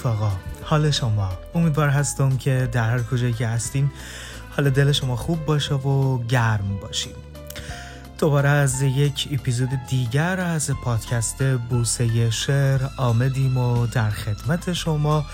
رفقا حال شما؟ امیدوار هستم که در هر کجایی که هستین حال دل شما خوب باشه و گرم باشین. دوباره از یک اپیزود دیگر از پادکست بوسه شعر آمدیم و در خدمت شما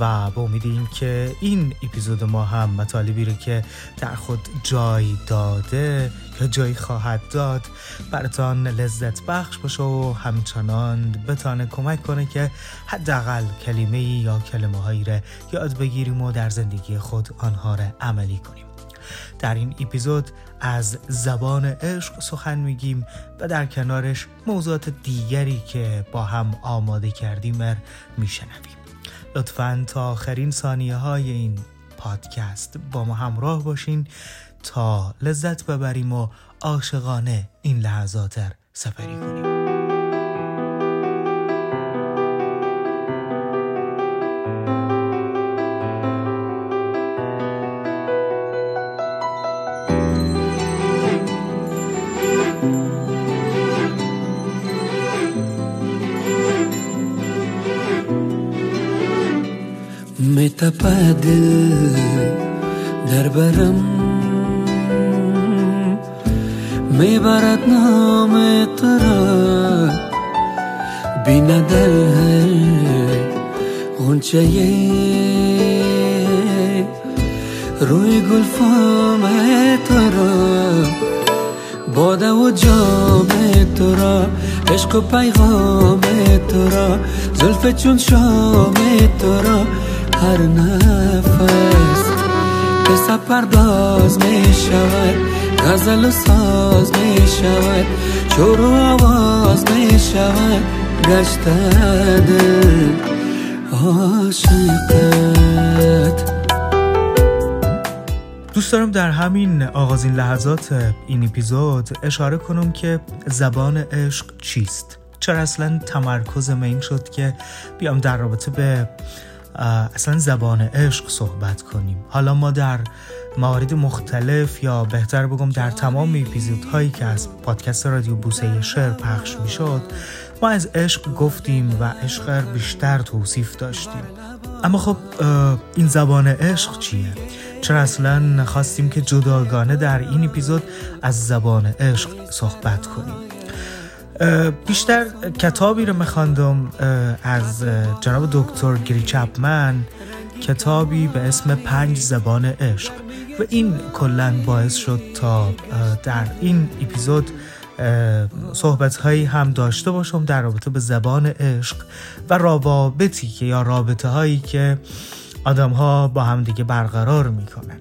و با امید که این اپیزود ما هم مطالبی رو که در خود جای داده یا جای خواهد داد. براتان لذت بخش باشه و همچنان بتانه کمک کنه که حداقل کلمه یا کلمه هایی رو یاد بگیریم و در زندگی خود آنها را عملی کنیم. در این اپیزود از زبان عشق سخن میگیم و در کنارش موضوعات دیگری که با هم آماده کردیم میشنویم. لطفا تا آخرین ثانیه های این پادکست با ما همراه باشین. تا لذت ببریم و عاشقانه این لحظات سفری کنیم. میتپد در برم. می‌برد نام تو را بی ندل غنچه روی گلفام تو را باده و جام تو را عشق و پیغام تو را زلف چون شام تو را هر نفس که پرداز می شود غزل ساز می شود شور و آواز می شود گشت دل عاشقت. دوست دارم در همین آغازین لحظات این اپیزود اشاره کنم که زبان عشق چیست؟ چرا اصلا تمرکز این شد که بیام در رابطه به اصلا زبان عشق صحبت کنیم؟ حالا ما در موارد مختلف یا بهتر بگم در تمام اپیزودهایی که از پادکست رادیو بوسه شعر پخش می‌شد ما از عشق گفتیم و عشق بیشتر توصیف داشتیم. اما خب این زبان عشق چیه؟ چرا اصلا خواستیم که جداگانه در این اپیزود از زبان عشق صحبت کنیم؟ بیشتر کتابی رو میخواندم از جناب دکتر گری چپمن. کتابی به اسم پنج زبان عشق. و این کلا باعث شد تا در این اپیزود صحبت هایی هم داشته باشم در رابطه به زبان عشق و روابطی که یا رابطه هایی که آدم ها با هم دیگه برقرار می‌کنن.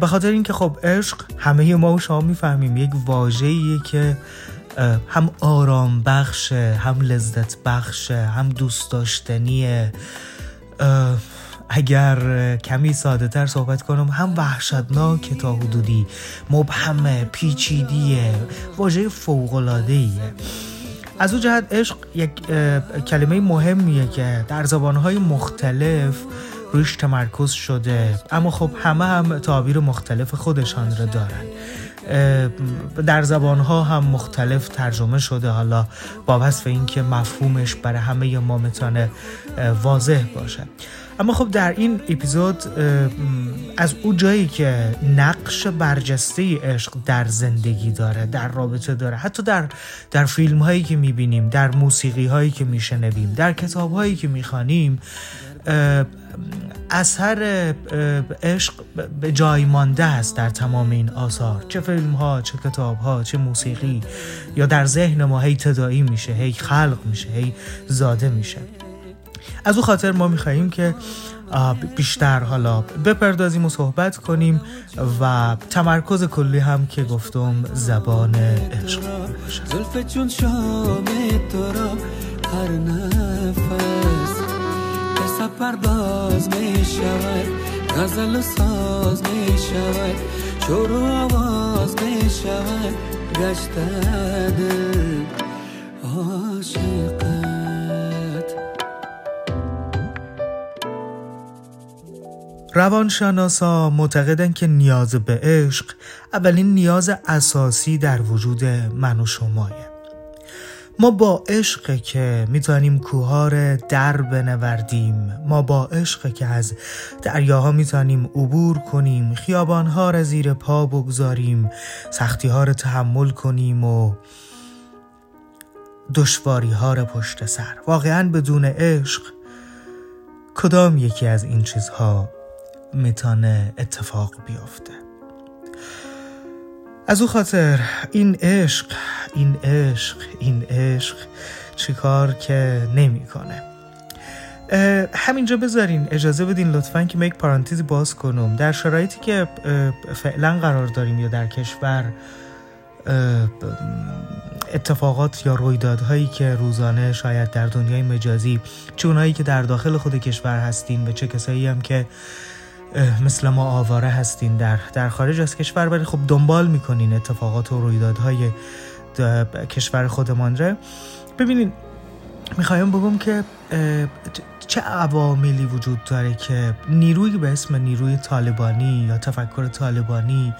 به خاطر اینکه خب عشق همه ما و شما می‌فهمیم یک واژه‌ایه که هم آرام بخشه هم لذت بخشه هم دوست داشتنیه. اگر کمی ساده تر صحبت کنم هم وحشتناک تا حدودی مبهمه پیچیدیه واژه فوقلادهیه از او جهت عشق یک کلمه مهمیه که در زبانهای مختلف روش تمرکز شده. اما خب همه هم تعابیر مختلف خودشان را دارن. در زبان ها هم مختلف ترجمه شده. حالا با وصف اینکه مفهومش برای همه ما می‌تونه واضح باشه. اما خب در این اپیزود از او جایی که نقش برجسته عشق در زندگی داره در رابطه داره حتی در در فیلم هایی که می‌بینیم در موسیقی هایی که میشنویم در کتاب هایی که می‌خوانیم اثر عشق به جای مانده است در تمام این آثار. چه فیلم ها چه کتاب ها چه موسیقی یا در ذهن ما هی تدایی میشه هی خلق میشه هی زاده میشه. از او خاطر ما میخواییم که بیشتر حالا بپردازیم و صحبت کنیم و تمرکز کلی هم که گفتم زبان عشق باشه. چون شام تو را هر نفس قصه پرداز می شود غزل و ساز می شود شور و آواز می شود گشت دل عاشقت روانشناسا معتقدن که نیاز به عشق اولین نیاز اساسی در وجود من و شمایه ما با عشق که می‌تونیم کوهار در بنوردیم ما با عشق که از دریاها می‌تونیم عبور کنیم خیابانها را زیر پا بگذاریم سختی ها را تحمل کنیم و دشواری ها را پشت سر. واقعا بدون عشق کدام یکی از این چیزها می‌تونه اتفاق بیفته. از او خاطر این عشق این عشق این عشق چیکار که نمی‌کنه. همینجا بذارین اجازه بدین لطفا که یک پارانتیزی باز کنم. در شرایطی که فعلا قرار داریم یا در کشور اتفاقات یا رویدادهایی که روزانه شاید در دنیای مجازی چه اونایی که در داخل خود کشور هستین و چه کسایی هم که مثل ما آواره هستین در در خارج از کشور ولی خب دنبال می‌کنین اتفاقات و رویدادهای کشور خودمان را ببینین می‌خوایم بگم که چه عواملی وجود داره که نیروی به اسم نیروی طالبانی یا تفکر طالبانی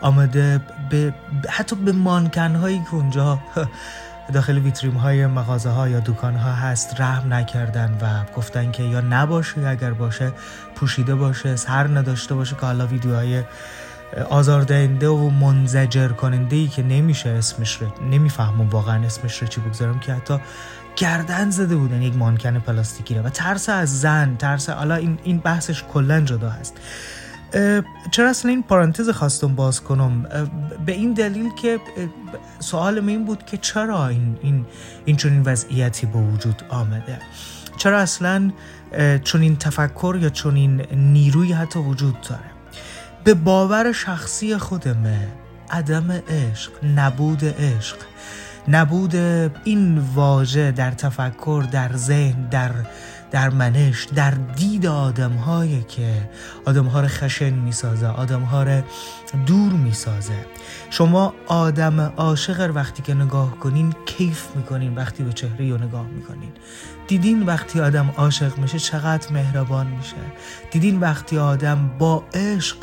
آمده به حتی به مانکن هایی که اونجا داخل ویتریم های مغازه ها یا دکان ها هست رحم نکردن و گفتن که یا نباشه اگر باشه پوشیده باشه سر نداشته باشه که حالا ویدیوهای آزاردهنده و منزجر کننده ای که نمیشه اسمش رو نمی‌فهمم واقعا اسمش رو چی بگذارم که حتی گردن زده بودن یک مانکن پلاستیکی رو. و ترس از زن ترس حالا این این بحثش کلا جدا هست. چرا اصلا این پارانتز خواستم باز کنم؟ به این دلیل که سوال این بود که چرا این این این چنین وضعیتی به وجود آمده؟ چرا اصلا چون این تفکر یا چون این نیروی حتی وجود داره؟ به باور شخصی خودمه. عدم عشق نبود عشق. نبود این واژه در تفکر در ذهن در در منش در دید آدم هایی که آدم ها رو خشن می‌سازه آدم ها رو دور می‌سازه. شما آدم عاشق وقتی که نگاه کنین کیف می‌کنین وقتی به چهره رو نگاه می‌کنین. دیدین وقتی آدم عاشق میشه چقدر مهربان میشه. دیدین وقتی آدم با عشق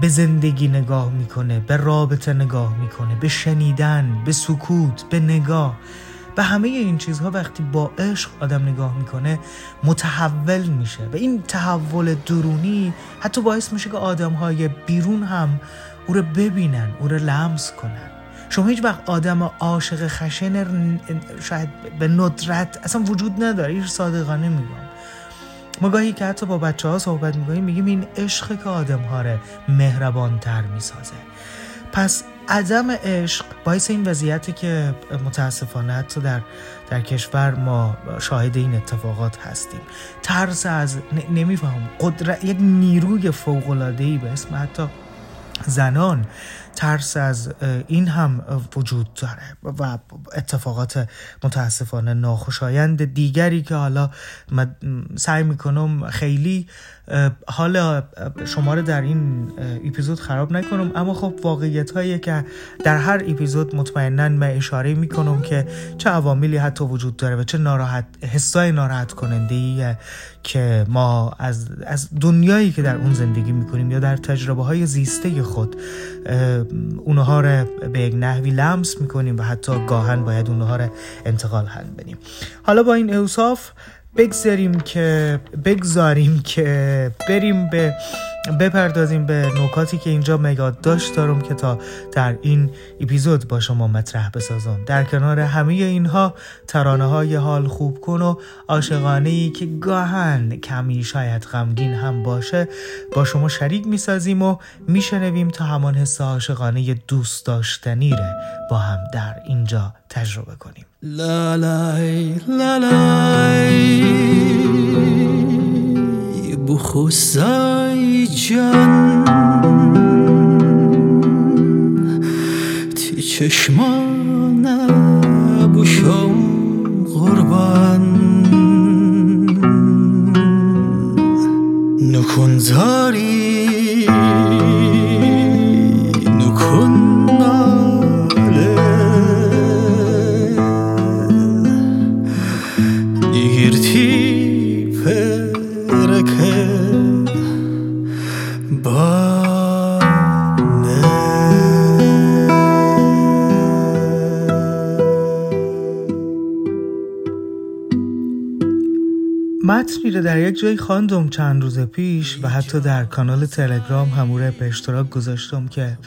به زندگی نگاه می‌کنه به رابطه نگاه می‌کنه به شنیدن به سکوت به نگاه. به همه این چیزها وقتی با عشق آدم نگاه می‌کنه متحول میشه و این تحول درونی حتی باعث میشه که آدم های بیرون هم او رو ببینن او رو لمس کنن. شما هیچ وقت آدم عاشق خشن شاید به ندرت اصلا وجود نداره این صادقانه میگم. ما گاهی که حتی با بچه ها صحبت می‌کنیم میگیم این عشق که آدم ها رو مهربان تر می‌سازه. پس عدم عشق باعث این وضعیتی که متاسفانه حتی در در کشور ما شاهد این اتفاقات هستیم. ترس از نمیفهم قدرت یک نیروی فوق العاده ای به اسم حتی زنان ترس از این هم وجود داره و اتفاقات متاسفانه ناخوشایند دیگری که حالا سعی می‌کنم خیلی حالا شما رو در این اپیزود خراب نکنم اما خب واقعیت هایی که در هر اپیزود مطمئنا من اشاره می‌کنم که چه عواملی حتی وجود داره و چه ناراحت حسای ناراحت کننده که ما از, از دنیایی که در اون زندگی می‌کنیم یا در تجربه های زیسته خود اونها رو به یک نحوی لمس می‌کنیم و حتی گاهن باید اونها رو انتقال هم بدیم. حالا با این اوصاف بگذاریم که بگذاریم که بریم به بپردازیم به نکاتی که اینجا مگاد داشت دارم که تا در این اپیزود با شما مطرح بسازم. در کنار همه اینها ترانه های حال خوب کن و عاشقانه ای که گاهن کمی شاید غمگین هم باشه با شما شریک می‌سازیم و میشنویم تا همان حس عاشقانه دوست داشتنی ره با هم در اینجا تجربه کنیم. لا لای لا جان تی چشمان بوشم قربان. نکن متنی رو در یک جایی خواندم چند روز پیش و حتی در کانال تلگرام هموره به اشتراک گذاشتم که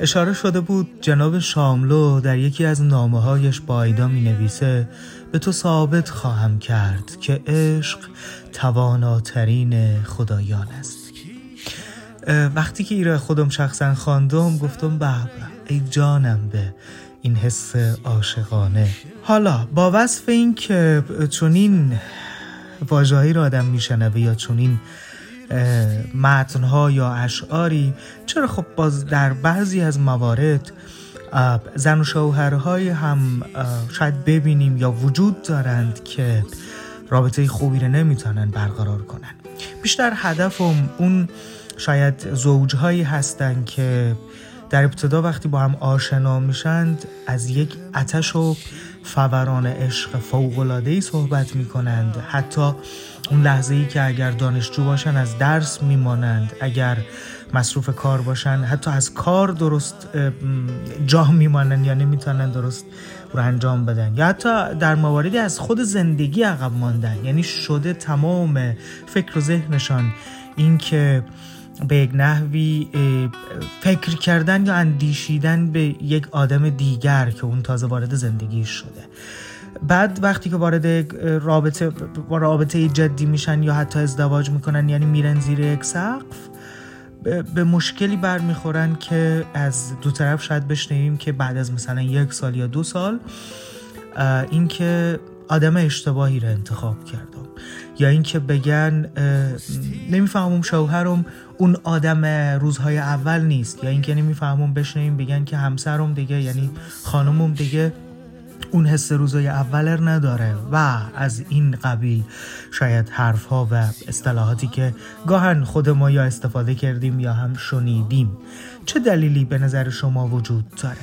اشاره شده بود جناب شاملو در یکی از نامه هایش با ایدا می نویسه به تو ثابت خواهم کرد که عشق تواناترین خدایان است. وقتی که ایره خودم شخصا خواندم گفتم به ای جانم به این حس عاشقانه. حالا با وصف این که چونین واژه‌ای را آدم میشنوه یا چونین متنها یا اشعاری. چرا خب باز در بعضی از موارد زن و شوهرهای هم شاید ببینیم یا وجود دارند که رابطه خوبی رو نمی‌تونن برقرار کنن. بیشتر هدفم اون شاید زوجهایی هستن که در ابتدا وقتی با هم آشنا میشند از یک اتش و فوران عشق فوقلادهی صحبت می‌کنند. حتی اون لحظه ای که اگر دانشجو باشن از درس میمانند. اگر مصروف کار باشن حتی از کار درست جا میمانند. یا نمی‌تونن درست رو انجام بدن. یا حتی در مواردی از خود زندگی عقب ماندن. یعنی شده تمام فکر و ذهنشان اینکه به یک نحوی فکر کردن یا اندیشیدن به یک آدم دیگر که اون تازه وارد زندگی شده. بعد وقتی که وارد رابطه رابطه جدی میشن یا حتی ازدواج می‌کنن یعنی میرن زیر یک سقف به مشکلی برمیخورن که از دو طرف شاید بشنویم که بعد از مثلا یک سال یا دو سال اینکه آدم اشتباهی رو انتخاب کردم. یا اینکه بگن نمی‌فهمم شوهرم اون آدم روزهای اول نیست. یا اینکه نمی‌فهمم بشنیم بگن که همسرم دیگه یعنی خانمم دیگه اون حس روزهای اول نداره. و از این قبیل شاید حرف ها و اصطلاحاتی که گاهن خود ما یا استفاده کردیم یا هم شنیدیم. چه دلیلی به نظر شما وجود داره؟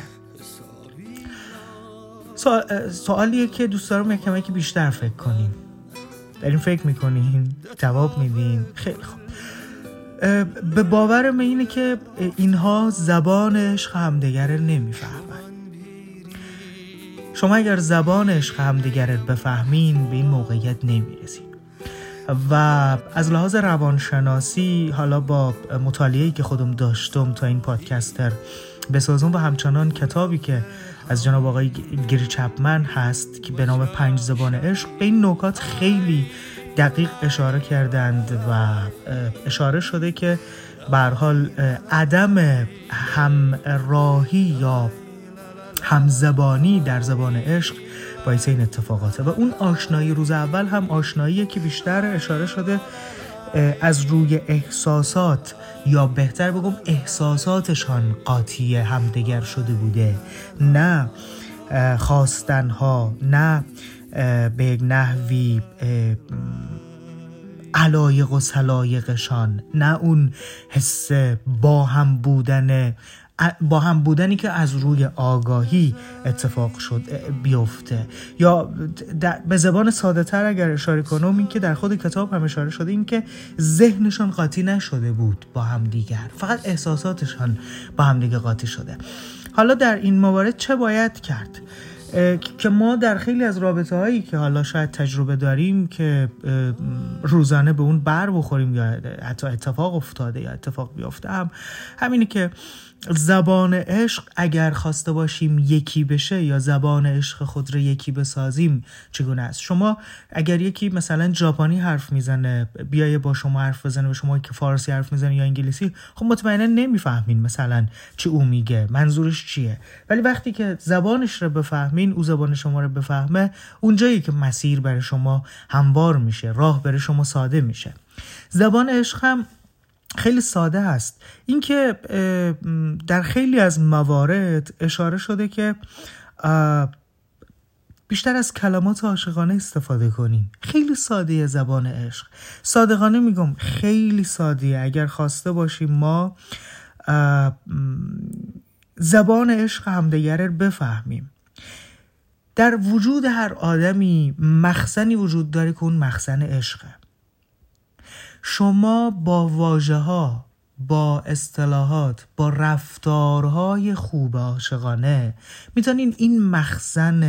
سوالیه که دوست دارم یک که بیشتر فکر کنیم. داریم فکر می‌کنیم جواب میدیم خیلی خوب. به باور اینه که اینها زبان عشق همدیگر نمی‌فهمن. شما اگر زبان عشق همدیگر بفهمین به این موقعیت نمی‌رسید و از لحاظ روانشناسی حالا با مطالعه‌ای که خودم داشتم تا این پادکستر بسازم و همچنان کتابی که از جناب آقای گری چپمن هست که به نام پنج زبان عشق به این نکات خیلی دقیق اشاره کردند و اشاره شده که حال عدم همراهی یا همزبانی در زبان عشق باعث این اتفاقاته. و اون آشنایی روز اول هم آشناییه که بیشتر اشاره شده از روی احساسات یا بهتر بگم احساساتشان قاطی همدیگر شده بوده. نه خواستنها نه به یک نحوی علایق و سلایقشان نه اون حس با هم بودن با هم بودنی که از روی آگاهی اتفاق شد بیفته. یا به زبان ساده تر اگر اشاره کنم این که در خود کتاب هم اشاره شده این که ذهنشان قاطی نشده بود با هم دیگر فقط احساساتشان با هم دیگه قاطی شده. حالا در این موارد چه باید کرد؟ که ما در خیلی از رابطه هایی که حالا شاید تجربه داریم که روزانه به اون بر بخوریم یا حتی اتفاق افتاده یا اتفاق بیفته هم همینی که زبان عشق اگر خواسته باشیم یکی بشه یا زبان عشق خود رو یکی بسازیم چگونه است؟ شما اگر یکی مثلا ژاپنی حرف می‌زنه بیایه با شما حرف بزنه و شما که فارسی حرف می‌زنه یا انگلیسی خب مطمئنا نمی‌فهمین مثلا چی او میگه منظورش چیه. ولی وقتی که زبانش رو بفهمین او زبان شما رو بفهمه اونجایی که مسیر برای شما هموار میشه راه برای شما ساده میشه. زبان عشق هم خیلی ساده است. اینکه در خیلی از موارد اشاره شده که بیشتر از کلمات عاشقانه استفاده کنیم خیلی ساده زبان عشق. صادقانه میگم خیلی ساده. اگر خواسته باشیم ما زبان عشق همدیگر بفهمیم. در وجود هر آدمی مخزنی وجود داره که اون مخزن عشقه. شما با واژه ها با اصطلاحات با رفتارهای خوب عاشقانه می‌تونین این مخزن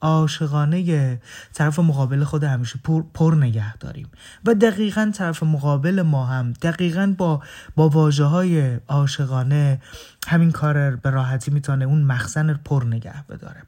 عاشقانه طرف مقابل خود همیشه پر, پر نگه داریم. و دقیقا طرف مقابل ما هم دقیقا با با واجه های عاشقانه همین کار به راحتی می‌تونه اون مخزن پر نگه بداره.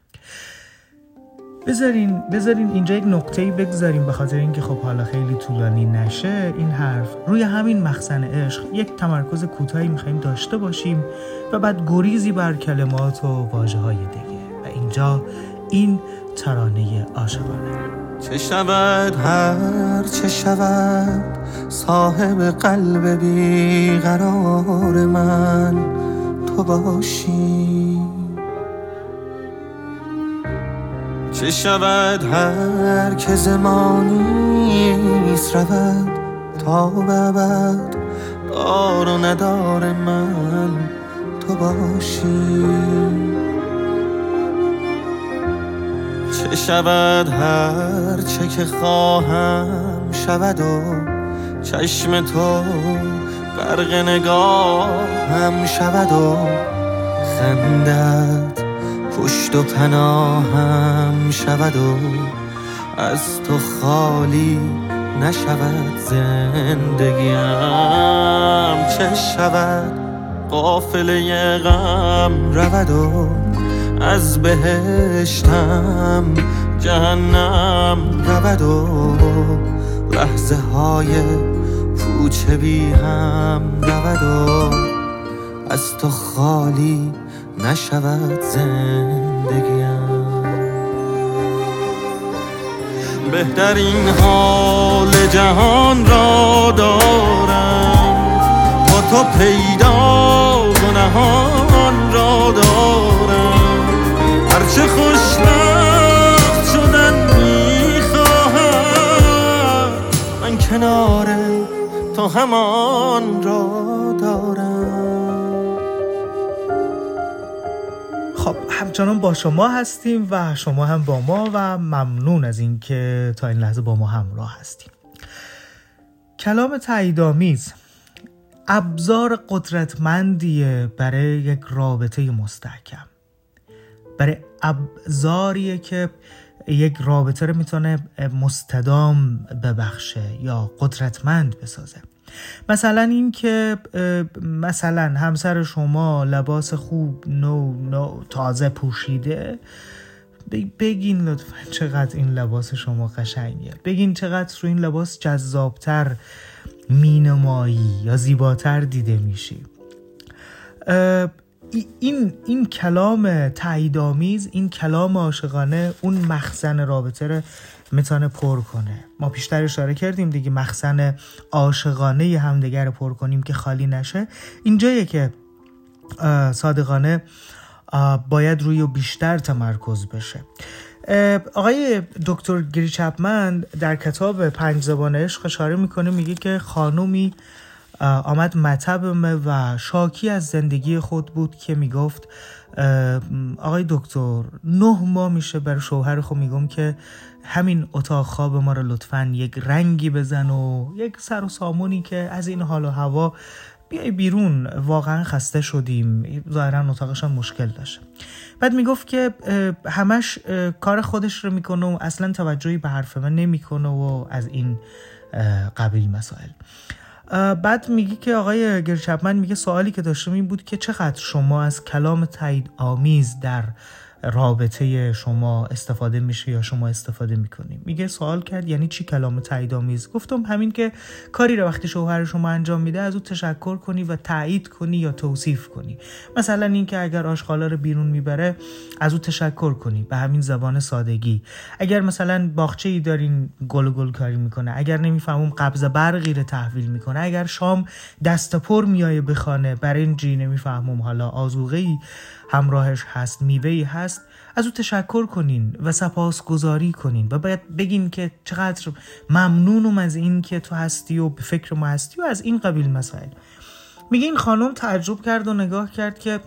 بذارین بذارین اینجا یک نقطه بگذاریم به خاطر اینکه خب حالا خیلی طولانی نشه. این حرف روی همین مخزن عشق یک تمرکز کوتاهی می‌خوایم داشته باشیم و بعد گریزی بر کلمات و واجه های دیگه. و اینجا این ترانه عاشقانه. چه شود؟ هر چه شود صاحب قلب بیقرار من تو باشی. چه شود هر که زمانیست رود؟ تا ببد دار و ندار من تو باشی. چه شود هر چه که خواهم شود و چشم تو غرق نگاهم شود و خندت. پشت و پناهم شود و از تو خالی نشود زندگیم چه شود؟ قافله غم رود و از بهشتم جهنم رود و لحظه های پوچه بی هم رود و از تو خالی نشود زندگیم. بهترین حال جهان را دارم. با تو پیدا و نهان را دارم. هرچه خوشبخت شدن می‌خواهم. من کنار تو همان را همچنان با شما هستیم و شما هم با ما و ممنون از اینکه تا این لحظه با ما همراه هستیم. کلام تاییدآمیز ابزار قدرتمندیه برای یک رابطه مستحکم. برای ابزاریه که یک رابطه رو می‌تونه مستدام ببخشه یا قدرتمند بسازه. مثلا این که مثلا همسر شما لباس خوب نو نو تازه پوشیده بگین لطفا چقدر این لباس شما قشنگه. بگین چقدر رو این لباس جذابتر مینمایی یا زیباتر دیده میشی. این این کلام تاییدآمیز این کلام عاشقانه اون مخزن رابطه رو می‌تونه پر کنه. ما پیشتر اشاره کردیم دیگه مخزن عاشقانه همدیگر رو پر کنیم که خالی نشه. اینجاییه که صادقانه باید روی بیشتر تمرکز بشه. آقای دکتر گری چپمن در کتاب پنج زبان عشق اشاره می‌کنه میگه که خانومی آمد مطبمه و شاکی از زندگی خود بود که می‌گفت آقای دکتر نه ماه میشه بر شوهر خود میگم که همین اتاق خواب ما رو لطفا یک رنگی بزن و یک سر و سامونی که از این حال و هوا بیای بیرون. واقعا خسته شدیم. ظاهرا اتاقشان مشکل داشت. بعد می‌گفت که همش کار خودش رو می‌کنه و اصلا توجهی به حرف من نمی‌کنه و از این قبیل مسائل. بعد میگه که آقای گرچپمن میگه سوالی که داشتم این بود که چقدر شما از کلام تایید آمیز در رابطه شما استفاده میشه یا شما استفاده می‌کنیم. میگه سوال کرد یعنی چی کلام تایید آمیز گفتم همین که کاری رو وقتی شوهر شما انجام میده از او تشکر کنی و تایید کنی یا توصیف کنی. مثلا اینکه اگر آشغالا رو بیرون می‌بره از او تشکر کنی. به همین زبان سادگی. اگر مثلا باغچه ای دارین گل گل کاری می‌کنه اگر نمی‌فهمم قبض برقی رو تحویل می‌کنه اگر شام دست پر میایه برای این جی نمی‌فهمم حالا آزوغه ای همراهش هست میوهی هست از او تشکر کنین و سپاسگزاری کنین و باید بگین که چقدر ممنونم از این که تو هستی و به فکر ما هستی و از این قبیل مسائل. میگه این خانم تعجب کرد و نگاه کرد که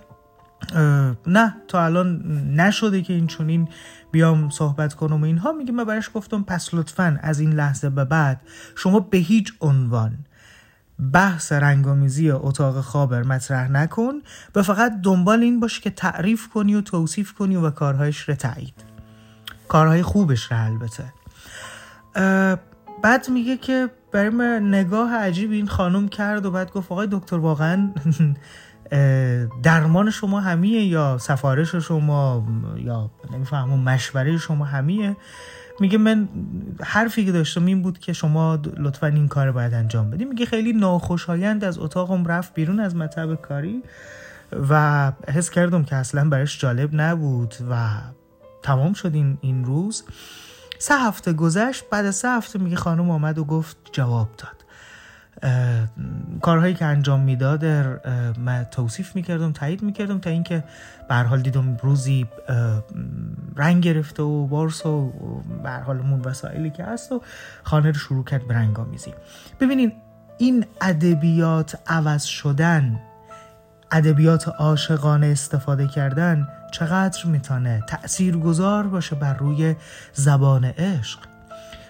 نه تا الان نشده که این چونین بیام صحبت کنم و اینها. میگه من برش گفتم پس لطفا از این لحظه به بعد شما به هیچ عنوان بحث رنگامیزی اتاق خواب مطرح نکن و فقط دنبال این باش که تعریف کنی و توصیف کنی و کارهایش رو تایید. کارهای خوبش رو البته. بعد میگه که برای من نگاه عجیب این خانم کرد و بعد گفت آقای دکتر واقعا درمان شما همیه یا سفارش شما یا نمی‌فهمم مشوره شما همیه؟ میگه من حرفی که داشتم این بود که شما لطفا این کار باید انجام بدیم میگه خیلی ناخوشایند از اتاقم رفت بیرون از مطب کاری و حس کردم که اصلا برش جالب نبود و تمام شد این, این روز. سه هفته گذشت بعد سه هفته میگه خانم آمد و گفت جواب داد. کارهایی که انجام می‌داد من توصیف می‌کردم تایید می‌کردم تا اینکه به حال دیدم روزی رنگ گرفته و بارس و به حال مون وسایلی که هست و خانه رو شروع کرد به رنگ آمیزی ببینین این ادبیات عوض شدن ادبیات عاشقانه استفاده کردن چقدر می‌تونه تأثیر گذار باشه بر روی زبان عشق؟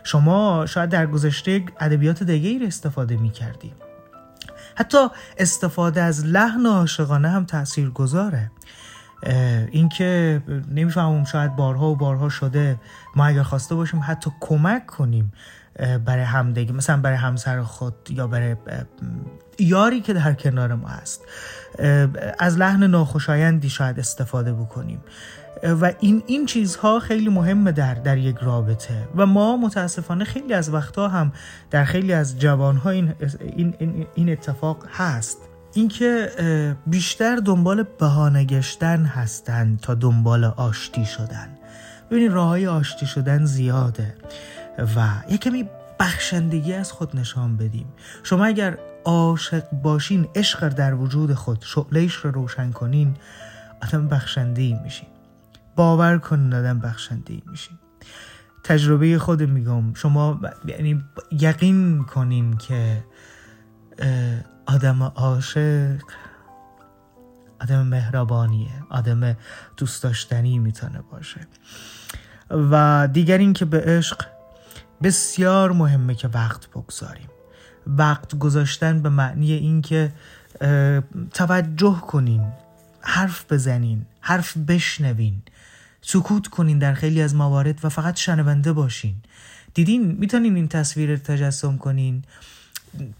شما شاید در گذشته ادبیات دیگه استفاده می‌کردی. حتی استفاده از لحن عاشقانه هم تأثیر گذاره اینکه نمی‌فهمم شاید بارها و بارها شده ما اگر خواسته باشیم حتی کمک کنیم برای همدیگه مثلا برای همسر خود یا برای یاری که در کنار ما هست. از لحن ناخوشایندی شاید استفاده بکنیم. و این این چیزها خیلی مهمه در در یک رابطه. و ما متاسفانه خیلی از وقتها هم در خیلی از جوانها این این, این اتفاق هست. اینکه بیشتر دنبال بهانه گشتن هستن تا دنبال آشتی شدن. ببینید راه های آشتی شدن زیاده و یه کمی بخشندگی از خود نشان بدیم. شما اگر عاشق باشین عشق در وجود خود شعلهش رو روشن کنین آدم بخشنده ای میشین. باور کنین آدم بخشنده ای میشین تجربه خود میگم. شما یعنی یقین کنین که آدم عاشق آدم مهربانیه. آدم دوست داشتنی می‌تونه باشه. و دیگر این که به عشق بسیار مهمه که وقت بگذاریم. وقت گذاشتن به معنی اینکه توجه کنین حرف بزنین حرف بشنوین. سکوت کنین در خیلی از موارد و فقط شنونده باشین. دیدین؟ می‌تونین این تصویر تجسم کنین.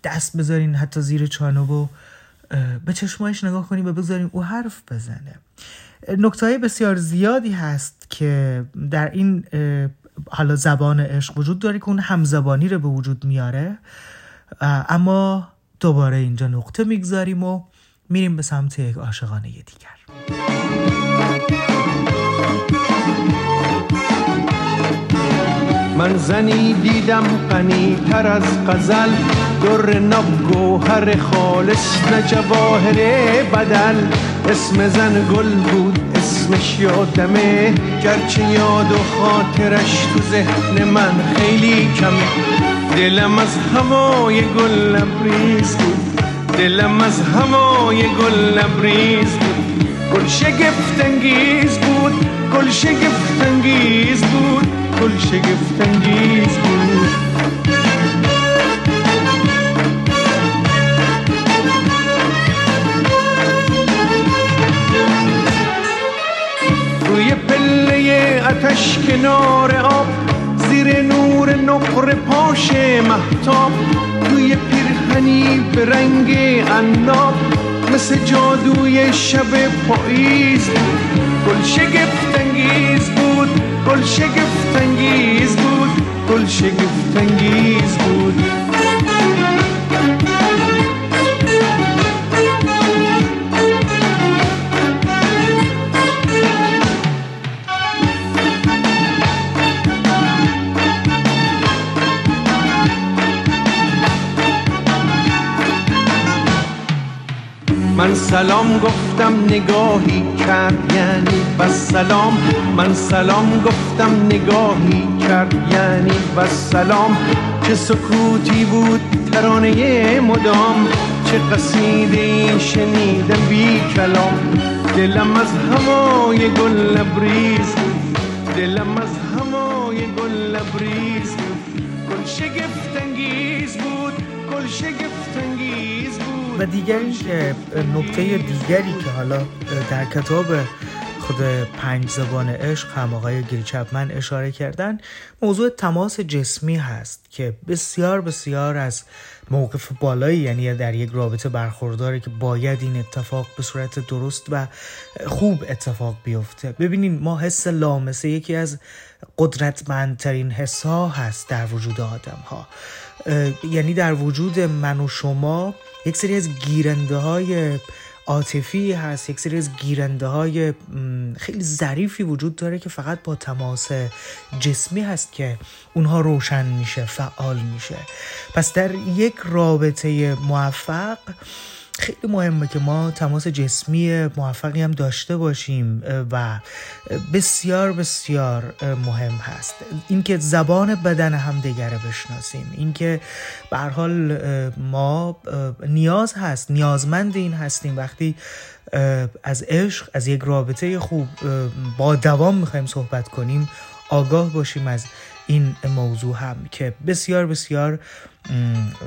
دست بذارین حتی زیر چانو و به چشمایش نگاه کنین و بذارین او حرف بزنه. نکته بسیار زیادی هست که در این حالا زبان عشق وجود داره که اون همزبانی رو به وجود میاره. اما دوباره اینجا نقطه می‌گذاریم و میریم به سمت یک عاشقانه دیگر. من زنی دیدم غنی تر از غزل. در نب گوهر خالص نه جواهر بدل. اسم زن گل بود اسمش یادمه. گرچه یاد و خاطرش تو ذهن من خیلی کمه. دلم از هوای گل لبریز بود. دلم از هوای گل لبریز بود. گل شگفت انگیز بود. گل شگفت انگیز بود. گل شگفت انگیز بود. روی پله اتش کنار آب زیر نور نقر پاش محتاب توی پیرهنی به رنگ عناب مثل جادوی شب پاییز گل شگفت كل شي قفتنجي جود كل شي قفتنجي يزبود من سلام گفتم نگاهی کرد یعنی و سلام. من سلام گفتم نگاهی کرد یعنی و سلام. چه سکوتی بود ترانه مدام. چه قصیده شنیدم بی کلام. دلم از هوای گل لبریز دلم از و دیگری که نکته دیگری که حالا در کتاب خود پنج زبان عشق هم آقای گیلچپمن اشاره کردن موضوع تماس جسمی هست که بسیار بسیار از موقف بالایی یعنی در یک رابطه برخورداره که باید این اتفاق به صورت درست و خوب اتفاق بیفته. ببینین ما حس لامسه یکی از قدرتمندترین حس ها هست در وجود آدم ها یعنی در وجود من و شما یک سری از گیرنده های عاطفی هست یک سری از گیرنده های خیلی ظریفی وجود داره که فقط با تماس جسمی هست که اونها روشن میشه فعال میشه. پس در یک رابطه موفق خیلی مهمه که ما تماس جسمی موفقی هم داشته باشیم و بسیار بسیار مهم هست. اینکه زبان بدن هم دیگره بشناسیم. اینکه به حال ما نیاز هست نیازمند این هستیم. وقتی از عشق از یک رابطه خوب با دوام می‌خوایم صحبت کنیم آگاه باشیم از این موضوع هم که بسیار بسیار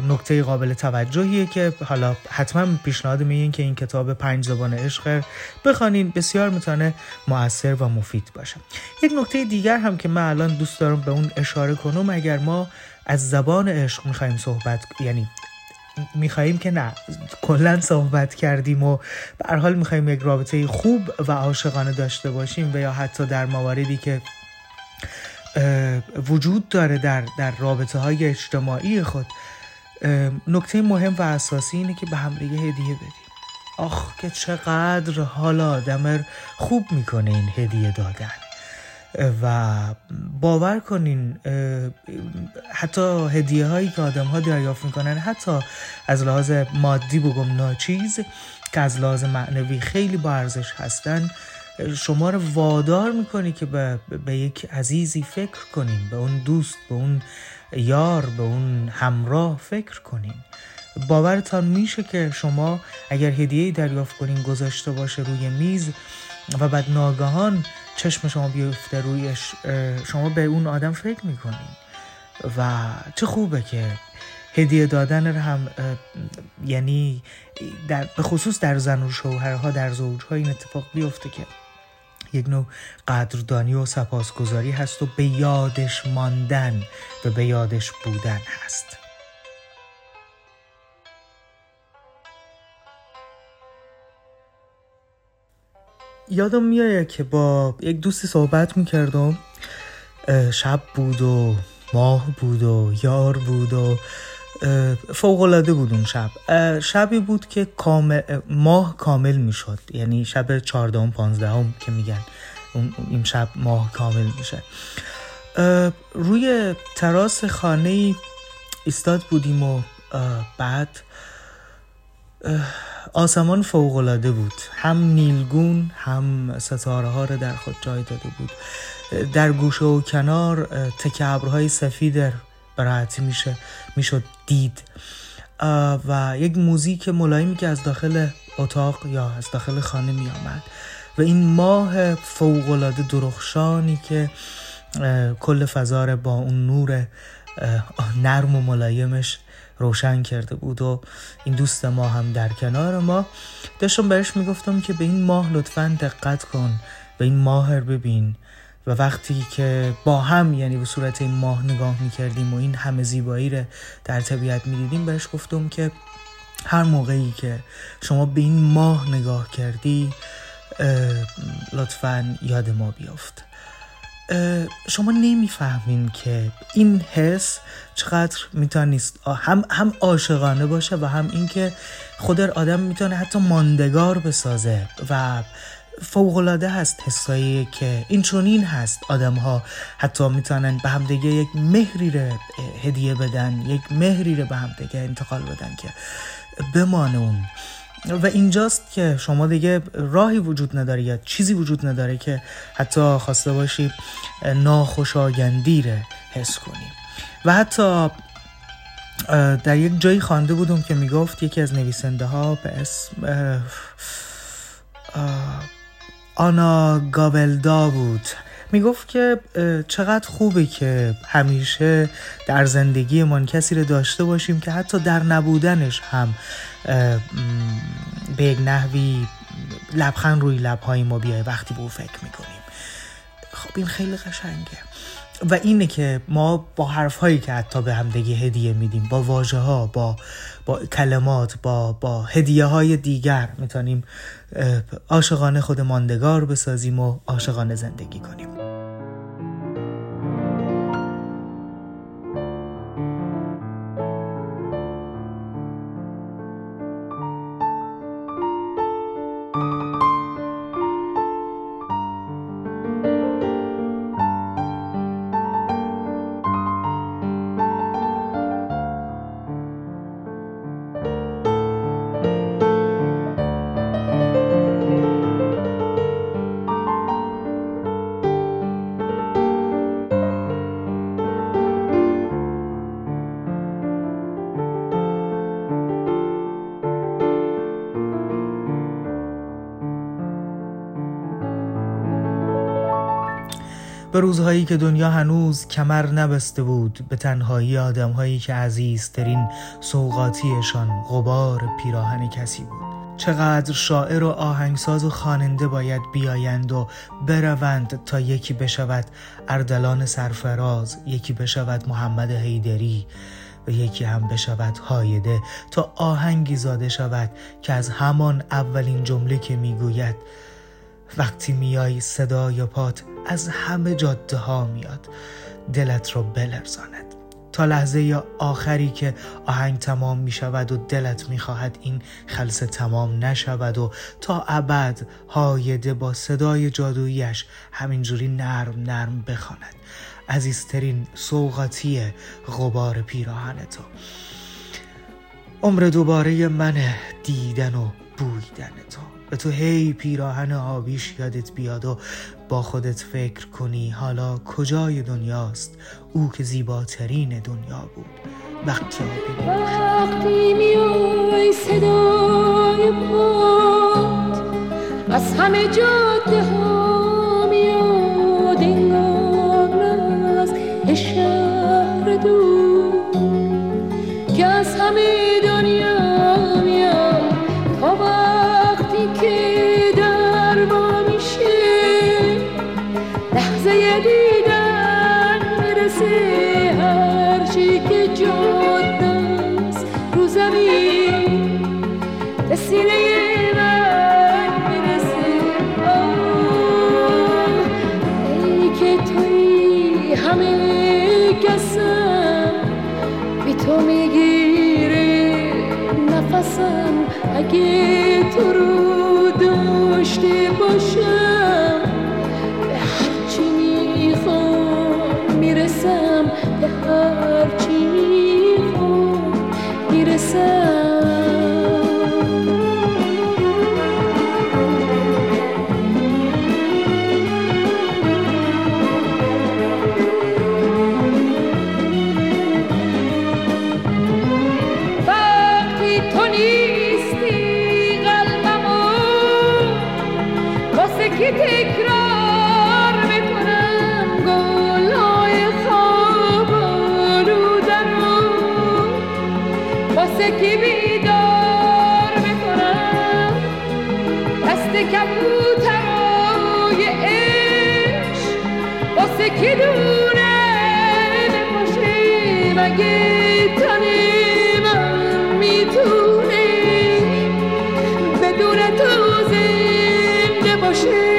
نکته قابل توجهیه که حالا حتما پیشنهاد میگین که این کتاب پنج زبان عشق بخوانین بسیار می‌تونه موثر و مفید باشه. یک نکته دیگر هم که من الان دوست دارم به اون اشاره کنم اگر ما از زبان عشق می‌خوایم صحبت یعنی میخواییم که نه کلا صحبت کردیم و به حال می‌خوایم یک رابطه خوب و عاشقانه داشته باشیم و یا حتی در مواردی که وجود داره در, در رابطه های اجتماعی خود. نکته مهم و اساسی اینه که به همدیگه هدیه بدیم. آخ که چقدر حالا آدم خوب می‌کنه این هدیه دادن. و باور کنین حتی هدیه هایی که آدم ها دریافت می‌کنن حتی از لحاظ مادی بگم ناچیز که از لحاظ معنوی خیلی با ارزش هستن شما رو وادار می‌کنی که به, به یک عزیزی فکر کنین به اون دوست به اون یار به اون همراه فکر کنین باورتان میشه که شما اگر هدیه دریافت کنین گذاشته باشه روی میز و بعد ناگهان چشم شما بیفته رویش شما به اون آدم فکر می‌کنین. و چه خوبه که هدیه دادن رو هم یعنی در به خصوص در زن و شوهرها در زوجها این اتفاق بیفته که یک نوع قدردانی و سپاسگزاری هست و به یادش ماندن و به یادش بودن هست. یادم میایه که با یک دوستی صحبت می‌کردم شب بود و ماه بود و یار بود و فوقلاده بود اون شب. شبی بود که کامل ماه کامل می‌شد. یعنی شب چهاردهم پانزدهم که میگن. این شب ماه کامل میشه. روی تراس خانه ایستاد بودیم و بعد آسمان فوقلاده بود. هم نیلگون هم ستاره ها رو در خود جای داده بود. در گوشه و کنار تکه ابرهای سفید راحتی میشه می‌شد دید. و یک موزیک ملایمی که از داخل اتاق یا از داخل خانه می آمد و این ماه فوقالعاده درخشانی که کل فضا با اون نور نرم و ملایمش روشن کرده بود و این دوست ما هم در کنار ما. داشتم بهش می‌گفتم که به این ماه لطفا دقت کن به این ماه ببین. و وقتی که با هم یعنی به صورت این ماه نگاه می‌کردیم و این همه زیبایی رو در طبیعت می‌دیدیم بهش گفتم که هر موقعی که شما به این ماه نگاه کردی لطفا یاد ما بیافت. شما نمی‌فهمین که این حس چقدر می‌تونست هم هم عاشقانه باشه و هم اینکه خود آدم می‌تونه حتی ماندگار بسازه و فوقلاده هست حسایی که این چونین هست آدم ها حتی می‌تونن به همدیگه یک مهری رو هدیه بدن یک مهری رو به همدیگه انتقال بدن که بمانه اون. و اینجاست که شما دیگه راهی وجود نداره یا چیزی وجود نداره که حتی خواسته باشی ناخوشایندی رو حس کنی. و حتی در یک جایی خوانده بودم که می‌گفت یکی از نویسنده ها به اسم آنا گابلدا بود. می‌گفت که چقدر خوبه که همیشه در زندگیمان کسی رو داشته باشیم که حتی در نبودنش هم به یک نحوی لبخند روی لبهای ما بیای وقتی به او فکر می‌کنیم. خب این خیلی قشنگه. و اینه که ما با حرف هایی که حتی به همدیگه هدیه میدیم با واژه ها با با کلمات با با هدیه های دیگر می‌تونیم عاشقانه خود ماندگار بسازیم و عاشقانه زندگی کنیم. به روزهایی که دنیا هنوز کمر نبسته بود به تنهایی آدمهایی که عزیزترین سوقاتیشان غبار پیراهن کسی بود. چقدر شاعر و آهنگساز و خواننده باید بیایند و بروند تا یکی بشود اردلان سرفراز یکی بشود محمد حیدری و یکی هم بشود هایده. تا آهنگی زاده شود که از همان اولین جمله که می‌گوید وقتی میای صدای پات از همه جاده ها میاد. دلت رو بلرزاند. تا لحظه آخری که آهنگ تمام می شود و دلت می خواهد این خلصه تمام نشود و تا ابد هایده با صدای جادویش همینجوری نرم نرم بخواند. عزیزترین سوقاتی غبار پیراهن تو. عمر دوباره من دیدن و بویدن تو. به تو هی پیراهن آبیش یادت بیاد و با خودت فکر کنی حالا کجای دنیاست؟ او که زیباترین دنیا بود. وقتی وقتی میای صدای پاد از همه جاده ها میاد انگار از شهر دور که از همه ocean.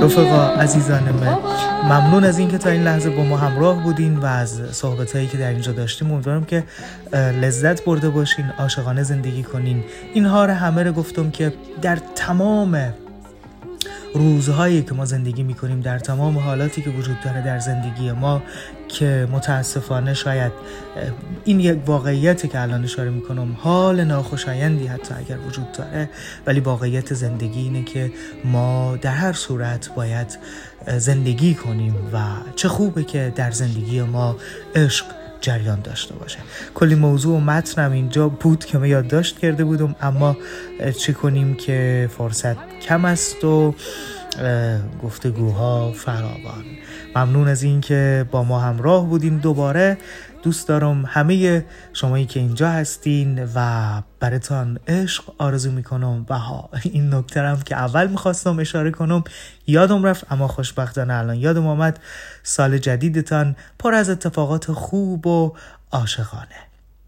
رفقا عزیزان من ممنون از اینکه تا این لحظه با ما همراه بودین و از صحبت هایی که در اینجا داشتیم امیدوارم که لذت برده باشین عاشقانه زندگی کنین. اینها رو همه رو گفتم که در تمام روزهایی که ما زندگی می‌کنیم در تمام حالاتی که وجود داره در زندگی ما که متاسفانه شاید این یک واقعیتی که الان اشاره می‌کنم حال ناخوشایندی حتی اگر وجود داره ولی واقعیت زندگی اینه که ما در هر صورت باید زندگی کنیم و چه خوبه که در زندگی ما عشق جریان داشته باشه. کلی موضوع و متنم اینجا بود که من یادداشت کرده بودم اما چه کنیم که فرصت کم است و گفتگوها فراوان. ممنون از اینکه با ما همراه بودین دوباره. دوست دارم همه شمایی که اینجا هستین و براتان عشق آرزو می‌کنم. و ها این نکترم که اول می‌خواستم اشاره کنم یادم رفت اما خوشبختانه الان یادم آمد. سال جدیدتان پر از اتفاقات خوب و عاشقانه.